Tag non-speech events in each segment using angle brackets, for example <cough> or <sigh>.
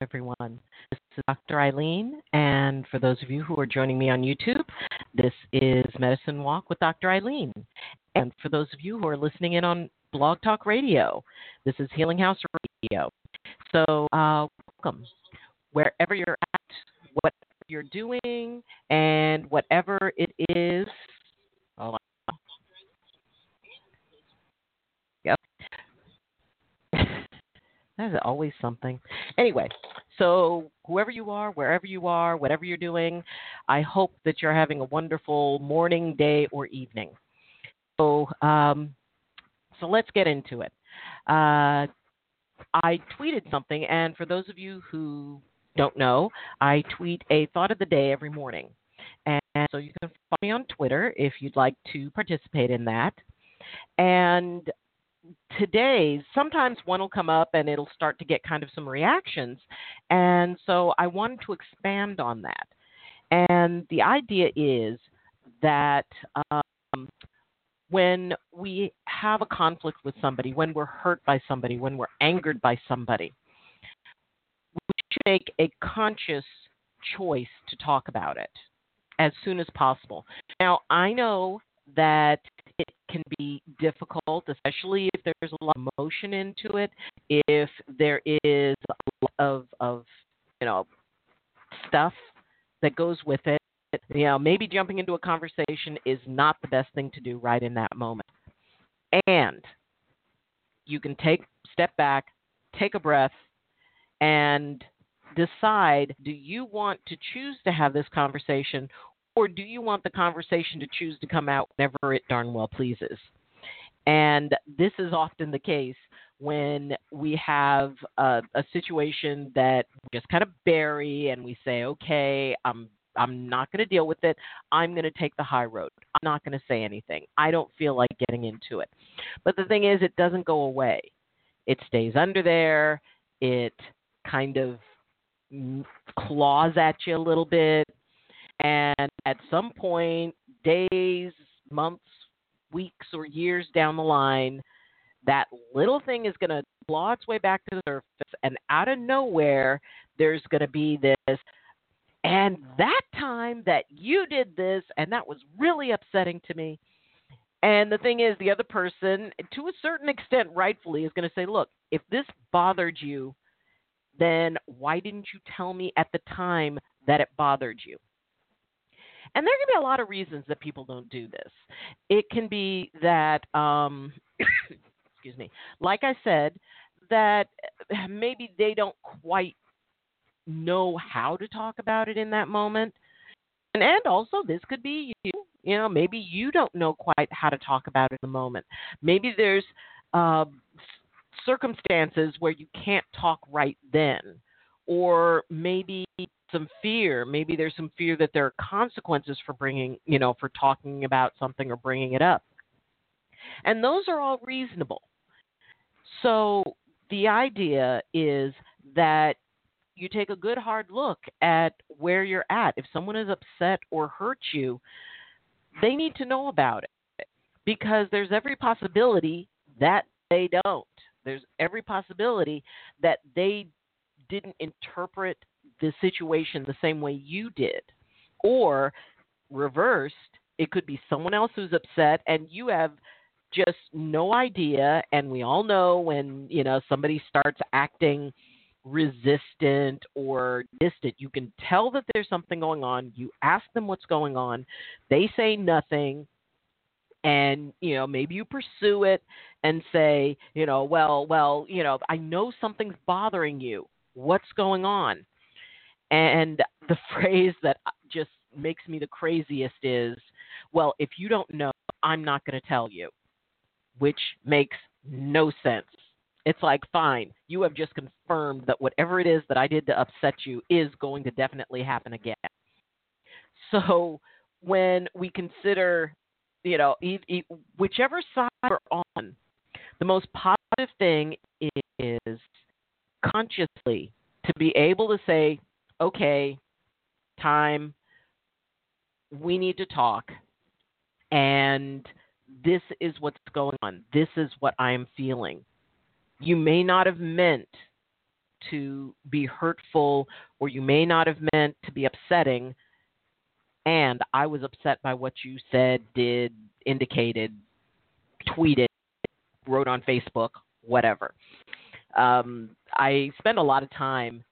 everyone. This is Dr. Ayleen, and for those of you who are joining me on YouTube, this is Medicine Walk with Dr. Ayleen. And for those of you who are listening in on Blog Talk Radio, this is Healing House Radio. So, uh, welcome wherever you're at, whatever you're doing, and whatever it is. On. Yep. <laughs> That is always something. Anyway, so whoever you are, wherever you are, whatever you're doing, I hope that you're having a wonderful morning, day, or evening. So, um, so let's get into it. Uh, I tweeted something, and for those of you who don't know, I tweet a thought of the day every morning. And so you can follow me on Twitter if you'd like to participate in that. And today, sometimes one will come up and it'll start to get kind of some reactions. And so I wanted to expand on that. And the idea is that um, when we have a conflict with somebody, when we're hurt by somebody, when we're angered by somebody, we should make a conscious choice to talk about it as soon as possible. Now, I know that it can be difficult, especially if there's a lot of emotion into it, if there is a lot of, of you know, stuff that goes with it. You know, maybe jumping into a conversation is not the best thing to do right in that moment. And you can take step back, take a breath, and decide do you want to choose to have this conversation or do you want the conversation to choose to come out whenever it darn well pleases? And this is often the case when we have a, a situation that we just kind of bury and we say, okay, I'm I'm not going to deal with it. I'm going to take the high road. I'm not going to say anything. I don't feel like getting into it. But the thing is, it doesn't go away. It stays under there. It kind of mm, claws at you a little bit. And at some point, days, months, weeks, or years down the line, that little thing is going to claw its way back to the surface. And out of nowhere, there's going to be this. And that time that you did this, and that was really upsetting to me. And the thing is, the other person, to a certain extent, rightfully, is going to say, look, if this bothered you, then why didn't you tell me at the time that it bothered you? And there can be a lot of reasons that people don't do this. It can be that, um, <coughs> excuse me, like I said, that maybe they don't quite know how to talk about it in that moment. And, and also, this could be you. You know, maybe you don't know quite how to talk about it in the moment. Maybe there's uh, circumstances where you can't talk right then, or maybe some fear. Maybe there's some fear that there are consequences for bringing, you know, for talking about something or bringing it up. And those are all reasonable. So the idea is that you take a good hard look at where you're at. If someone is upset or hurt you, they need to know about it because there's every possibility that they don't. There's every possibility that they didn't interpret the situation the same way you did. Or reversed, it could be someone else who's upset and you have just no idea and we all know when, you know, somebody starts acting resistant or distant. You can tell that there's something going on. You ask them what's going on. They say nothing and you know maybe you pursue it and say you know well well you know i know something's bothering you what's going on? And the <laughs> phrase that just makes me the craziest is well if you don't know i'm not going to tell you which makes no sense. It's like fine you have just confirmed that whatever it is that i did to upset you is going to definitely happen again. So when we consider you know, e- e- whichever side we're on, the most positive thing is consciously to be able to say, okay, time, we need to talk, and this is what's going on. This is what I'm feeling. You may not have meant to be hurtful or you may not have meant to be upsetting. And I was upset by what you said, did, indicated, tweeted, wrote on Facebook, whatever. Um, I spend a lot of time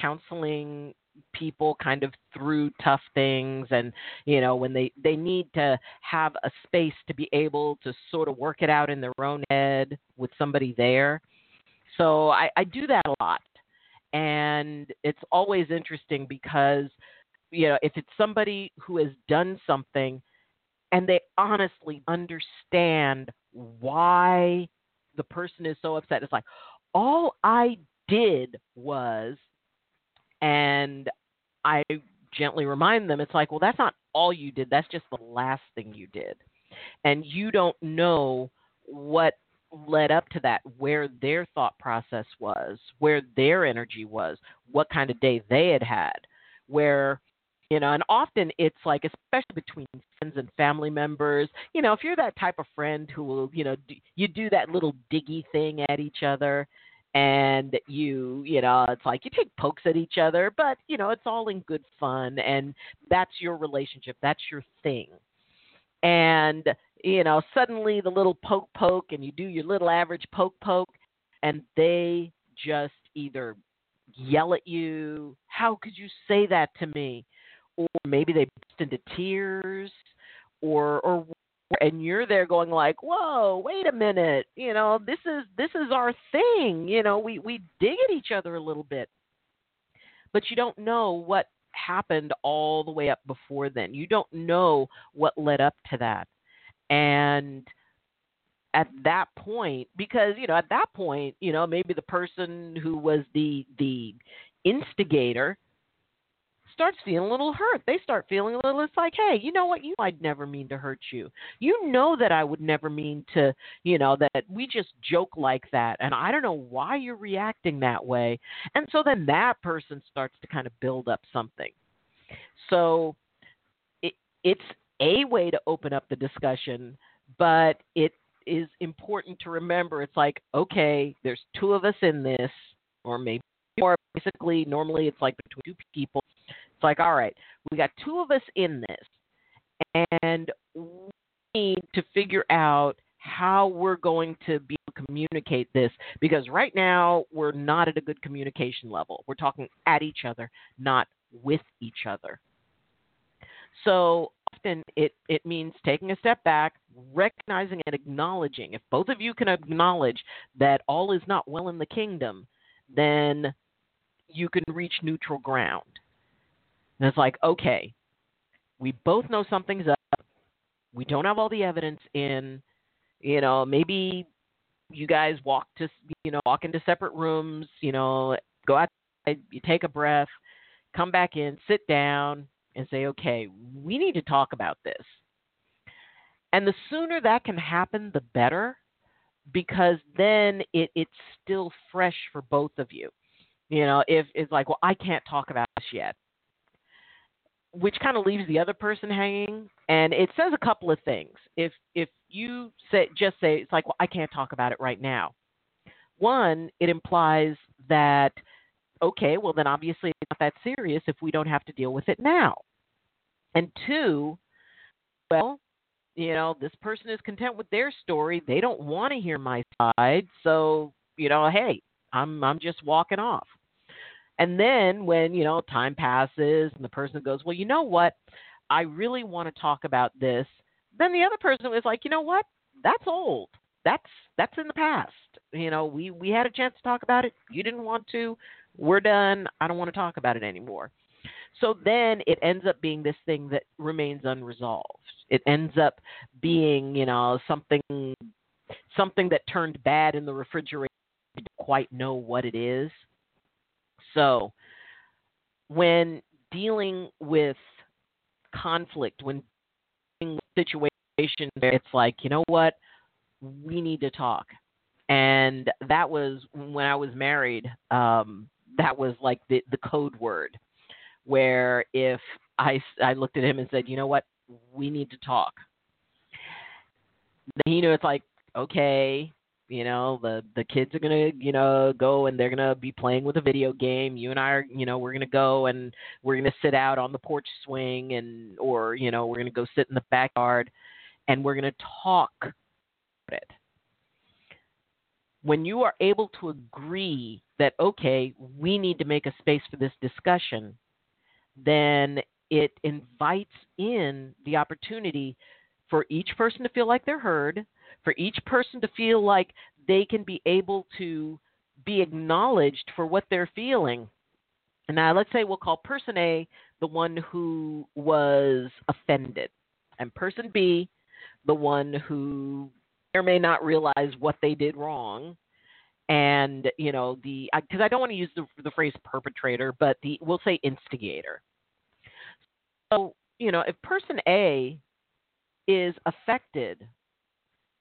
counseling people kind of through tough things and you know when they they need to have a space to be able to sort of work it out in their own head with somebody there. So i i do that a lot. And it's always interesting because you know if it's somebody who has done something and they honestly understand why the person is so upset it's like all i did was and I gently remind them, it's like, well, that's not all you did. That's just the last thing you did. And you don't know what led up to that, where their thought process was, where their energy was, what kind of day they had had, where, you know, and often it's like, especially between friends and family members, you know, if you're that type of friend who will, you know, do, you do that little diggy thing at each other and you you know it's like you take pokes at each other but you know it's all in good fun and that's your relationship that's your thing. And you know suddenly the little poke poke and you do your little average poke poke and they just either yell at you how could you say that to me or maybe they burst into tears or or and you're there going like whoa wait a minute you know this is this is our thing you know we we dig at each other a little bit. But you don't know what happened all the way up before then. You don't know what led up to that. And at that point because you know at that point you know maybe the person who was the the instigator starts feeling a little hurt. They start feeling a little, it's like, hey, you know what? You, I'd never mean to hurt you. You know that I would never mean to, you know, that we just joke like that. And I don't know why you're reacting that way. And so then that person starts to kind of build up something. So it, it's a way to open up the discussion, but it is important to remember it's like, okay, there's two of us in this, or maybe more. Basically, normally it's like between two people It's like, all right, we got two of us in this, and we need to figure out how we're going to be able to communicate this because right now we're not at a good communication level. We're talking at each other, not with each other. So often it, it means taking a step back, recognizing and acknowledging. If both of you can acknowledge that all is not well in the kingdom, then you can reach neutral ground. And it's like, okay, we both know something's up. We don't have all the evidence in. You know, maybe you guys walk to, you know, walk into separate rooms. You know, go outside, you take a breath, come back in, sit down, and say, okay, we need to talk about this. And the sooner that can happen, the better, because then it, it's still fresh for both of you. You know, if it's like, well, I can't talk about this yet. Which kind of leaves the other person hanging and it says a couple of things. If if you say just say it's like well i can't talk about it right now. One it implies that okay well then obviously it's not that serious if we don't have to deal with it now. And two well you know this person is content with their story. They don't want to hear my side so you know hey i'm i'm just walking off and then when, you know, time passes and the person goes, well, you know what? I really want to talk about this. Then the other person is like, you know what? That's old. That's that's in the past. You know, we we had a chance to talk about it. You didn't want to. We're done. I don't want to talk about it anymore. So then it ends up being this thing that remains unresolved. It ends up being, you know, something something that turned bad in the refrigerator. Quite know what it is. So, when dealing with conflict, when dealing with situations it's like, you know what, we need to talk. And that was when I was married. Um, that was like the the code word, where if I I looked at him and said, you know what, we need to talk. Then he knew it's like, okay, You know, the the kids are gonna, you know, go and they're gonna be playing with a video game. You and I are, you know, we're gonna go and we're gonna sit out on the porch swing and or, you know, we're gonna go sit in the backyard and we're gonna talk about it. When you are able to agree that okay, we need to make a space for this discussion, then it invites in the opportunity for each person to feel like they're heard, for each person to feel like they can be able to be acknowledged for what they're feeling. And now let's say we'll call person A the one who was offended, and person B the one who may or may not realize what they did wrong. And you know the because I don't want to use the, the phrase perpetrator, but the we'll say instigator. So you know if person A is affected,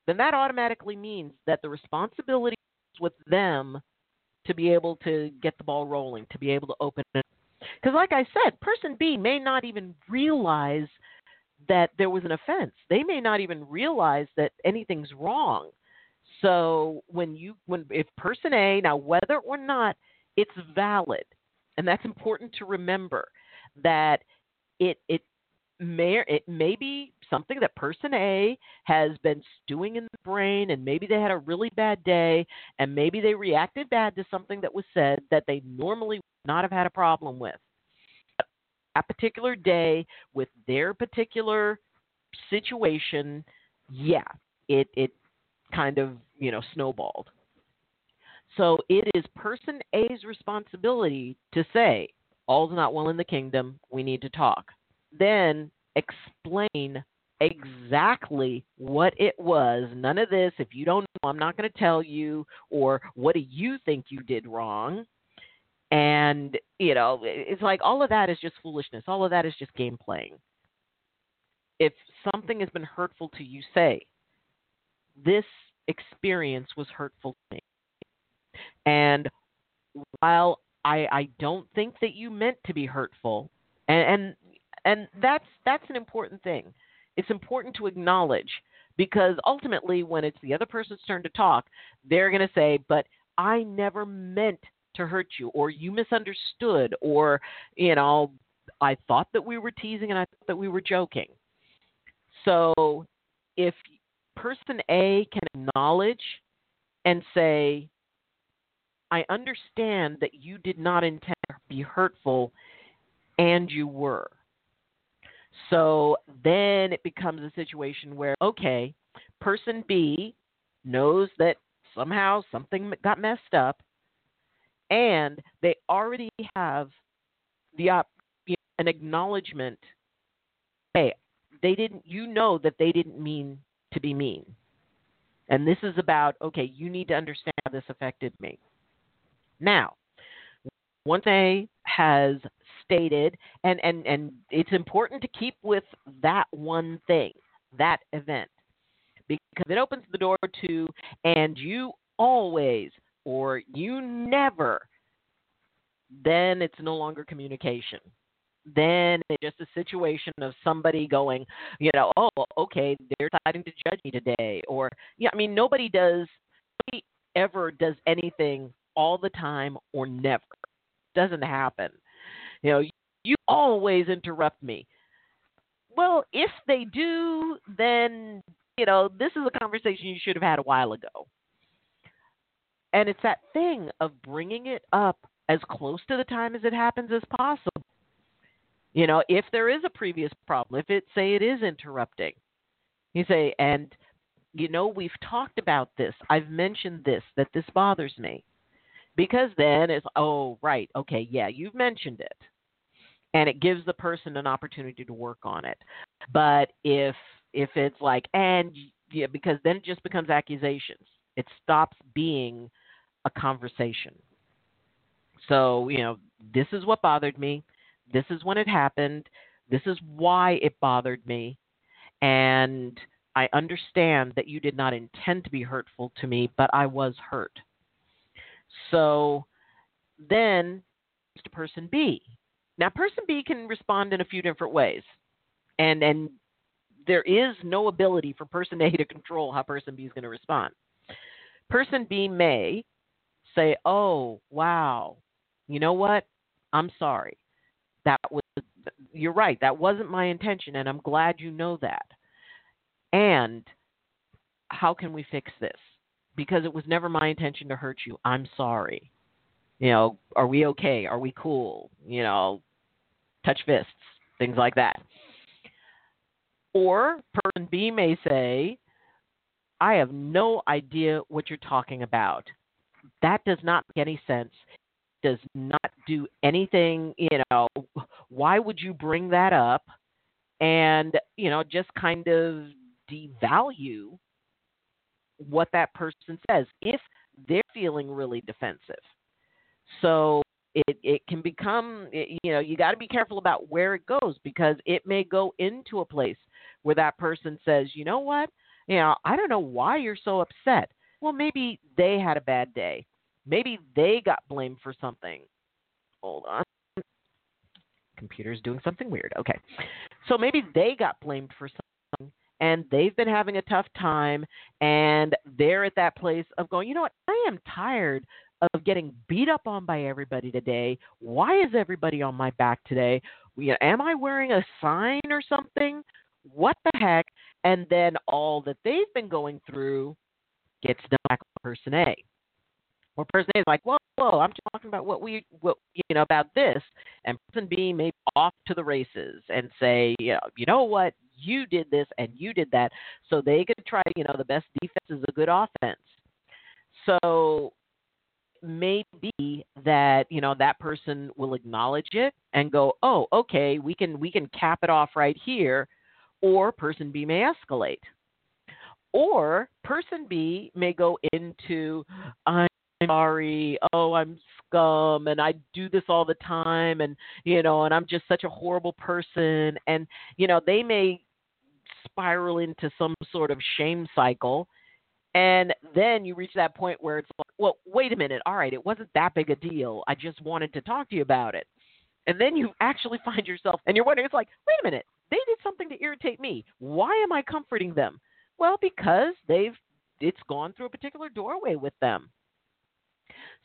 then that automatically means that the responsibility is with them to be able to get the ball rolling, to be able to open it. Because, like I said, person B may not even realize that there was an offense. They may not even realize that anything's wrong. So when you when if person A now whether or not it's valid, and that's important to remember that it it may it may be something that person A has been stewing in the brain, and maybe they had a really bad day, and maybe they reacted bad to something that was said that they normally would not have had a problem with. That particular day, with their particular situation, yeah, it it kind of you know snowballed. So it is person A's responsibility to say, all's not well in the kingdom, we need to talk. Then explain exactly what it was. None of this, if you don't know, I'm not going to tell you, or what do you think you did wrong? And, you know, it's like all of that is just foolishness. All of that is just game playing. If something has been hurtful to you, say, this experience was hurtful to me. And while I, I don't think that you meant to be hurtful, and, and and that's that's an important thing. It's important to acknowledge because ultimately, when it's the other person's turn to talk, they're going to say, "But I never meant to hurt you, or you misunderstood, or you know, I thought that we were teasing and I thought that we were joking." So, if person A can acknowledge and say, I understand that you did not intend to be hurtful, and you were. So then it becomes a situation where, okay, person B knows that somehow something got messed up, and they already have the know, an acknowledgement. Hey, they didn't. You know that they didn't mean to be mean, and this is about okay. You need to understand how this affected me. Now, once A has stated, and, and, and it's important to keep with that one thing, that event, because it opens the door to, and you always or you never, then it's no longer communication. Then it's just a situation of somebody going, you know, oh, okay, they're deciding to judge me today. Or, yeah, I mean, nobody does, nobody ever does anything all the time or never. Doesn't happen. You know, you always interrupt me. Well, if they do, then, you know, this is a conversation you should have had a while ago. And it's that thing of bringing it up as close to the time as it happens as possible. You know, if there is a previous problem, if it say it is interrupting, you say, and you know, we've talked about this. I've mentioned this that this bothers me. Because then it's, oh, right, okay, yeah, you've mentioned it. And it gives the person an opportunity to work on it. But if if it's like, and yeah, because then it just becomes accusations. It stops being a conversation. So, you know, this is what bothered me. This is when it happened. This is why it bothered me. And I understand that you did not intend to be hurtful to me, but I was hurt. So then to person B. Now, person B can respond in a few different ways, and and there is no ability for person A to control how person B is going to respond. Person B may say, "Oh, wow. You know what? I'm sorry. That was you're right. That wasn't my intention and I'm glad you know that." And how can we fix this? Because it was never my intention to hurt you. I'm sorry. You know, are we okay? Are we cool? You know, touch fists, things like that. Or person B may say, I have no idea what you're talking about. That does not make any sense. Does not do anything, you know, why would you bring that up? And, you know, just kind of devalue what that person says if they're feeling really defensive. So it it can become you know you got to be careful about where it goes because it may go into a place where that person says you know what? You know i don't know why you're so upset. Well maybe they had a bad day. Maybe they got blamed for something. Hold on. Computer's doing something weird. Okay. So maybe they got blamed for something and they've been having a tough time and they're at that place of going you know what? I am tired of getting beat up on by everybody today. Why is everybody on my back today? Am I wearing a sign or something? What the heck? And then all that they've been going through gets done back on person A. Or person A is like, whoa, whoa, I'm talking about what we, what you know, about this, and person B may be off to the races and say, you know, you know what, you did this and you did that, so they could try, you know, the best defense is a good offense. So may be that you know that person will acknowledge it and go, "Oh, okay, we can we can cap it off right here," or person B may escalate, or person B may go into, "I'm sorry, oh, I'm scum, and I do this all the time, and you know, and I'm just such a horrible person," and you know, they may spiral into some sort of shame cycle and then you reach that point where it's well, wait a minute. All right, it wasn't that big a deal. I just wanted to talk to you about it. And then you actually <laughs> find yourself, and you're wondering, it's like, wait a minute. They did something to irritate me. Why am I comforting them? Well, because they've it's gone through a particular doorway with them.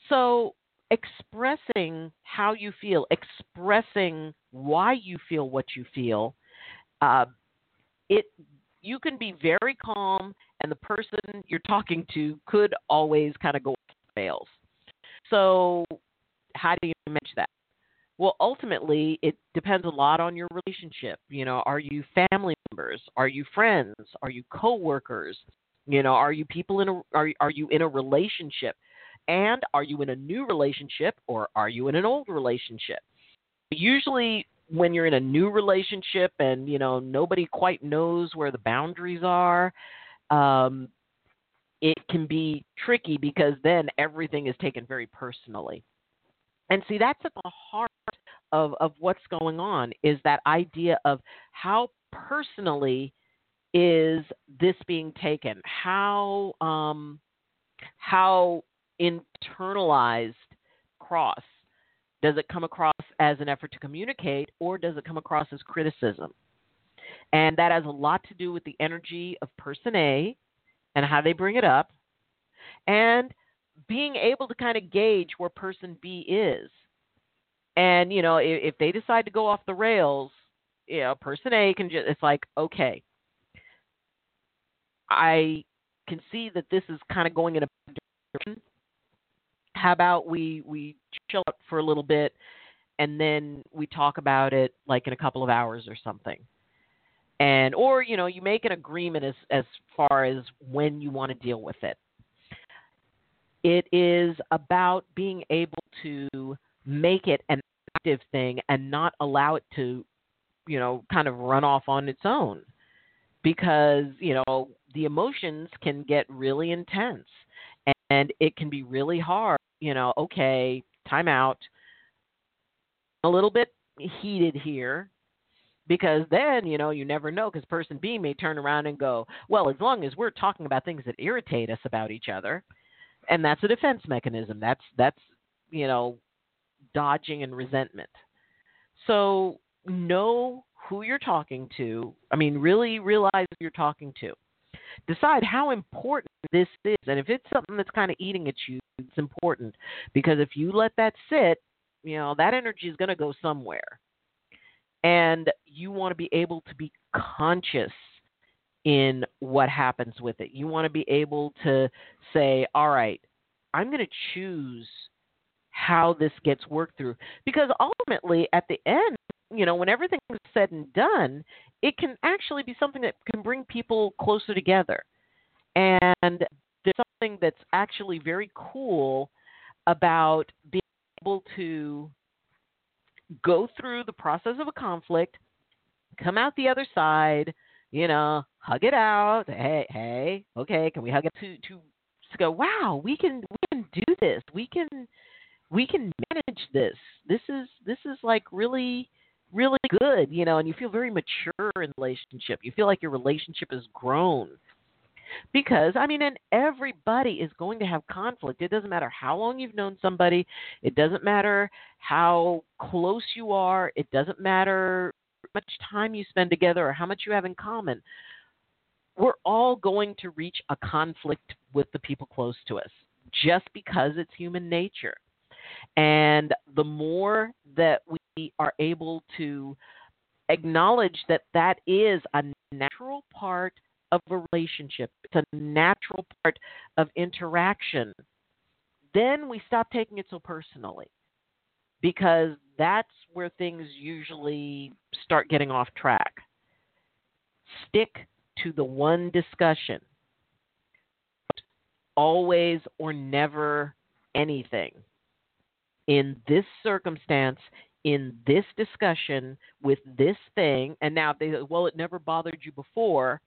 So expressing how you feel, expressing why you feel what you feel, uh, it you can be very calm and the person you're talking to could always kind of go off the rails. So, how do you manage that? Well, ultimately, it depends a lot on your relationship. You know, are you family members? Are you friends? Are you coworkers? You know, are you people in a are are you in a relationship? And are you in a new relationship or are you in an old relationship? Usually when you're in a new relationship and you know nobody quite knows where the boundaries are um, it can be tricky because then everything is taken very personally. And see, that's at the heart of, of what's going on is that idea of how personally is this being taken? How um, how internalized cross does it come across as an effort to communicate or does it come across as criticism? And that has a lot to do with the energy of person A and how they bring it up, and being able to kind of gauge where person B is. And, you know, if, if they decide to go off the rails, you know, person A can just, it's like, okay, I can see that this is kind of going in a direction. How about we we chill out for a little bit, and then we talk about it like in a couple of hours or something and or you know you make an agreement as as far as when you want to deal with it. It is about being able to make it an active thing and not allow it to you know kind of run off on its own because you know the emotions can get really intense and it can be really hard you know okay time out. A little bit heated here because then you know you never know because person b may turn around and go well as long as we're talking about things that irritate us about each other and that's a defense mechanism that's that's you know dodging and resentment so know who you're talking to i mean really realize who you're talking to decide how important this is. And if it's something that's kind of eating at you, it's important because if you let that sit, you know, that energy is going to go somewhere. And you want to be able to be conscious in what happens with it. You want to be able to say, all right, I'm going to choose how this gets worked through. Because ultimately, at the end, you know, when everything's said and done, it can actually be something that can bring people closer together. And there's something that's actually very cool about being able to go through the process of a conflict, come out the other side, you know, hug it out. Hey, hey, okay, can we hug it to to, to go? Wow, we can we can do this. We can we can manage this. This is this is like really really good, you know, and you feel very mature in relationship. You feel like your relationship has grown. Because I mean, and everybody is going to have conflict. It doesn't matter how long you've known somebody. It doesn't matter how close you are. It doesn't matter how much time you spend together or how much you have in common. We're all going to reach a conflict with the people close to us just because it's human nature. And the more that we are able to acknowledge that that is a natural part of a relationship, it's a natural part of interaction, then we stop taking it so personally because that's where things usually start getting off track. Stick to the one discussion. Always or never anything in this circumstance, in this discussion, with this thing, and now they well, it never bothered you before.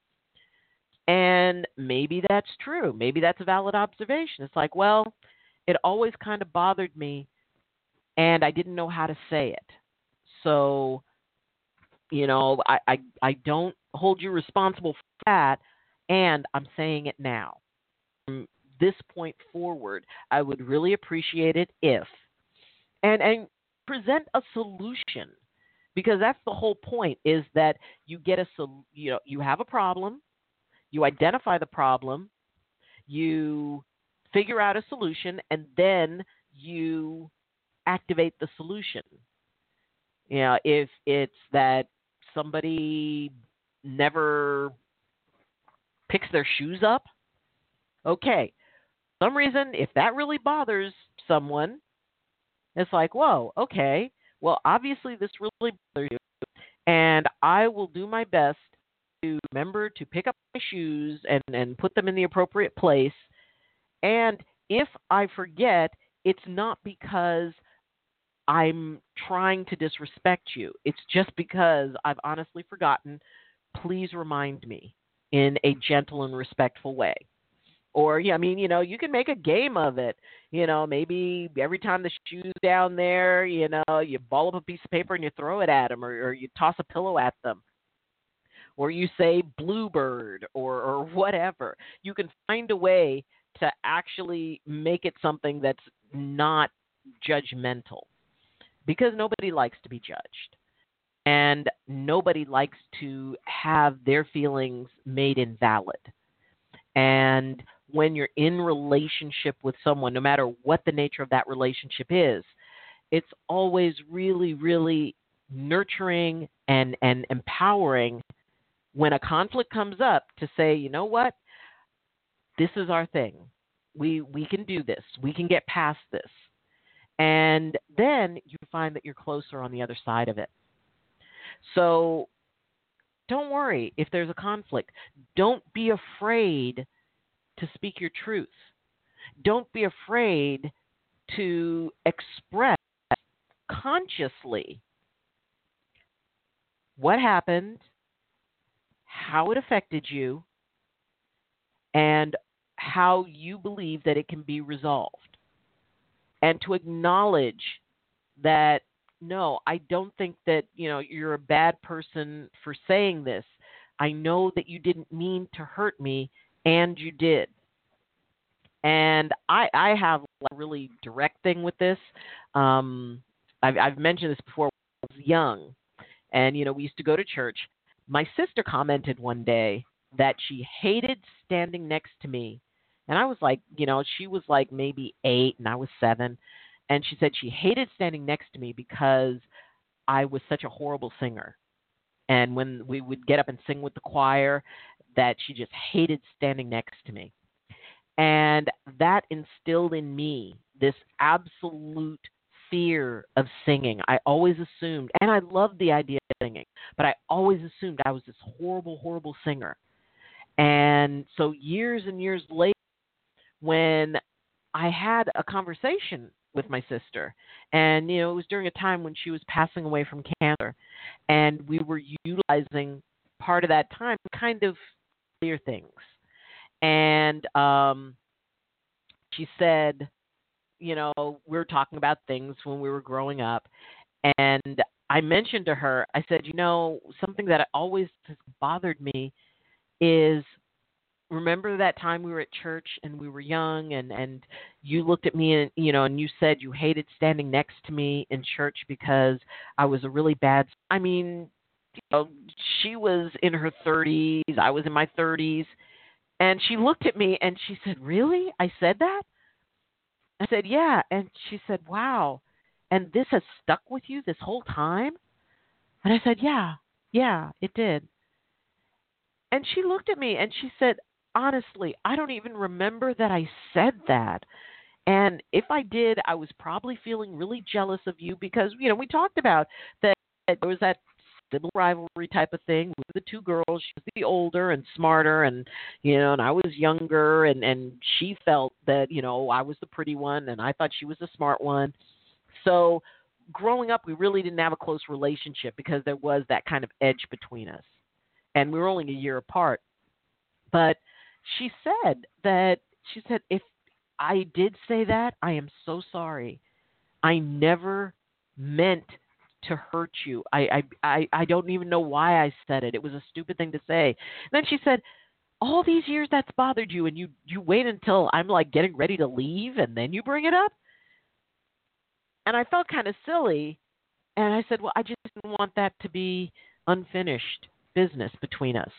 And maybe that's true. Maybe that's a valid observation. It's like, well, it always kind of bothered me, and I didn't know how to say it. So, you know, I, I, I don't hold you responsible for that, and I'm saying it now. From this point forward, I would really appreciate it if and and present a solution because that's the whole point is that you get a you know you have a problem you identify the problem you figure out a solution and then you activate the solution you know if it's that somebody never picks their shoes up okay some reason if that really bothers someone it's like, whoa, okay. Well, obviously this really bothers you, and I will do my best to remember to pick up my shoes and and put them in the appropriate place. And if I forget, it's not because I'm trying to disrespect you. It's just because I've honestly forgotten. Please remind me in a gentle and respectful way. Or yeah, I mean, you know, you can make a game of it. You know, maybe every time the shoe's down there, you know, you ball up a piece of paper and you throw it at them, or, or you toss a pillow at them, or you say bluebird, or or whatever. You can find a way to actually make it something that's not judgmental, because nobody likes to be judged and nobody likes to have their feelings made invalid. And when you're in relationship with someone, no matter what the nature of that relationship is, it's always really, really nurturing and, and empowering when a conflict comes up to say, you know what, this is our thing. We we can do this. We can get past this. And then you find that you're closer on the other side of it. So don't worry if there's a conflict. Don't be afraid to speak your truth. Don't be afraid to express consciously what happened, how it affected you, and how you believe that it can be resolved. And to acknowledge that no, I don't think that, you know, you're a bad person for saying this. I know that you didn't mean to hurt me and you did. And I, I have a really direct thing with this. Um, I've, I've mentioned this before. When I was young, and you know, we used to go to church. My sister commented one day that she hated standing next to me And I was like, you know, she was like maybe eight and I was seven. And she said she hated standing next to me because I was such a horrible singer. And when we would get up and sing with the choir, that she just hated standing next to me. And that instilled in me this absolute fear of singing. I always assumed, and I loved the idea singing, but I always assumed I was this horrible, horrible singer. And so years and years later, when I had a conversation with my sister, and you know it was during a time when she was passing away from cancer, and we were utilizing part of that time kind of clear things. And um, she said, you know, we were talking about things when we were growing up, and I mentioned to her, I said, you know, something that always has bothered me is remember that time we were at church and we were young and and you looked at me and you know and you said you hated standing next to me in church because I was a really bad I mean you know she was in her 30s I was in my 30s and she looked at me and she said really? I said that? I said yeah and she said wow and this has stuck with you this whole time and I said yeah yeah it did and she looked at me and she said, honestly, I don't even remember that I said that. And if I did, I was probably feeling really jealous of you because, you know, we talked about that there was that sibling rivalry type of thing with the two girls. She was the older and smarter and you know, and I was younger and and she felt that, you know, I was the pretty one and I thought she was the smart one. So growing up we really didn't have a close relationship because there was that kind of edge between us and we were only a year apart. But she said that she said if I did say that, I am so sorry. I never meant to hurt you. I I I, don't even know why I said it. It was a stupid thing to say. And then she said, all these years that's bothered you and you you wait until I'm like getting ready to leave and then you bring it up? And I felt kind of silly and I said, "Well, I just didn't want that to be unfinished business between us.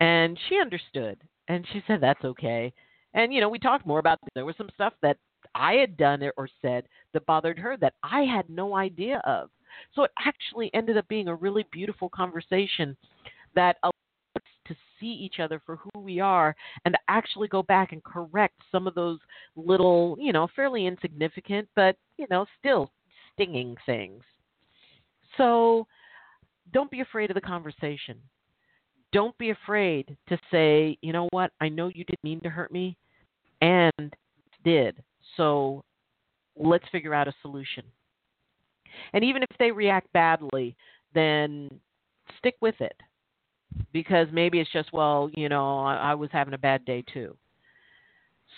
And she understood. And she said, that's okay. And, you know, we talked more about there was some stuff that I had done or said that bothered her that I had no idea of. So it actually ended up being a really beautiful conversation that see each other for who we are and actually go back and correct some of those little, you know, fairly insignificant, but, you know, still stinging things. So don't be afraid of the conversation. Don't be afraid to say, you know what, I know you didn't mean to hurt me and did. So let's figure out a solution. And even if they react badly, then stick with it. Because maybe it's just, well, you know, I, I was having a bad day too.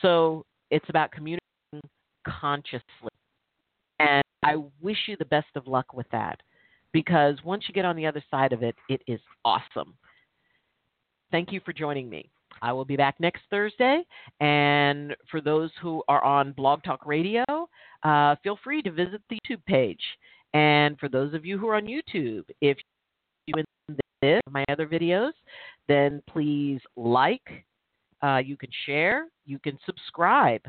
So it's about communicating consciously. And I wish you the best of luck with that because once you get on the other side of it, it is awesome. Thank you for joining me. I will be back next Thursday. And for those who are on Blog Talk Radio, uh, feel free to visit the YouTube page. And for those of you who are on YouTube, if you this, my other videos, then please like, uh, you can share, you can subscribe,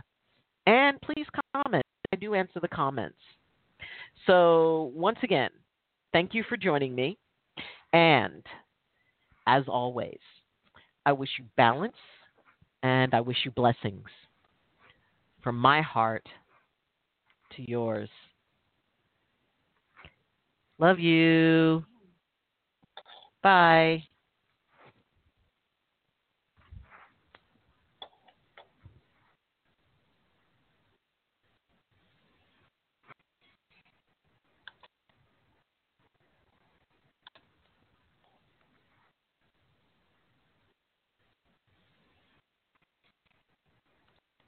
and please comment. I do answer the comments. So, once again, Thank you for joining me. And as always, I wish you balance and I wish you blessings from my heart to yours. Love you. Bye.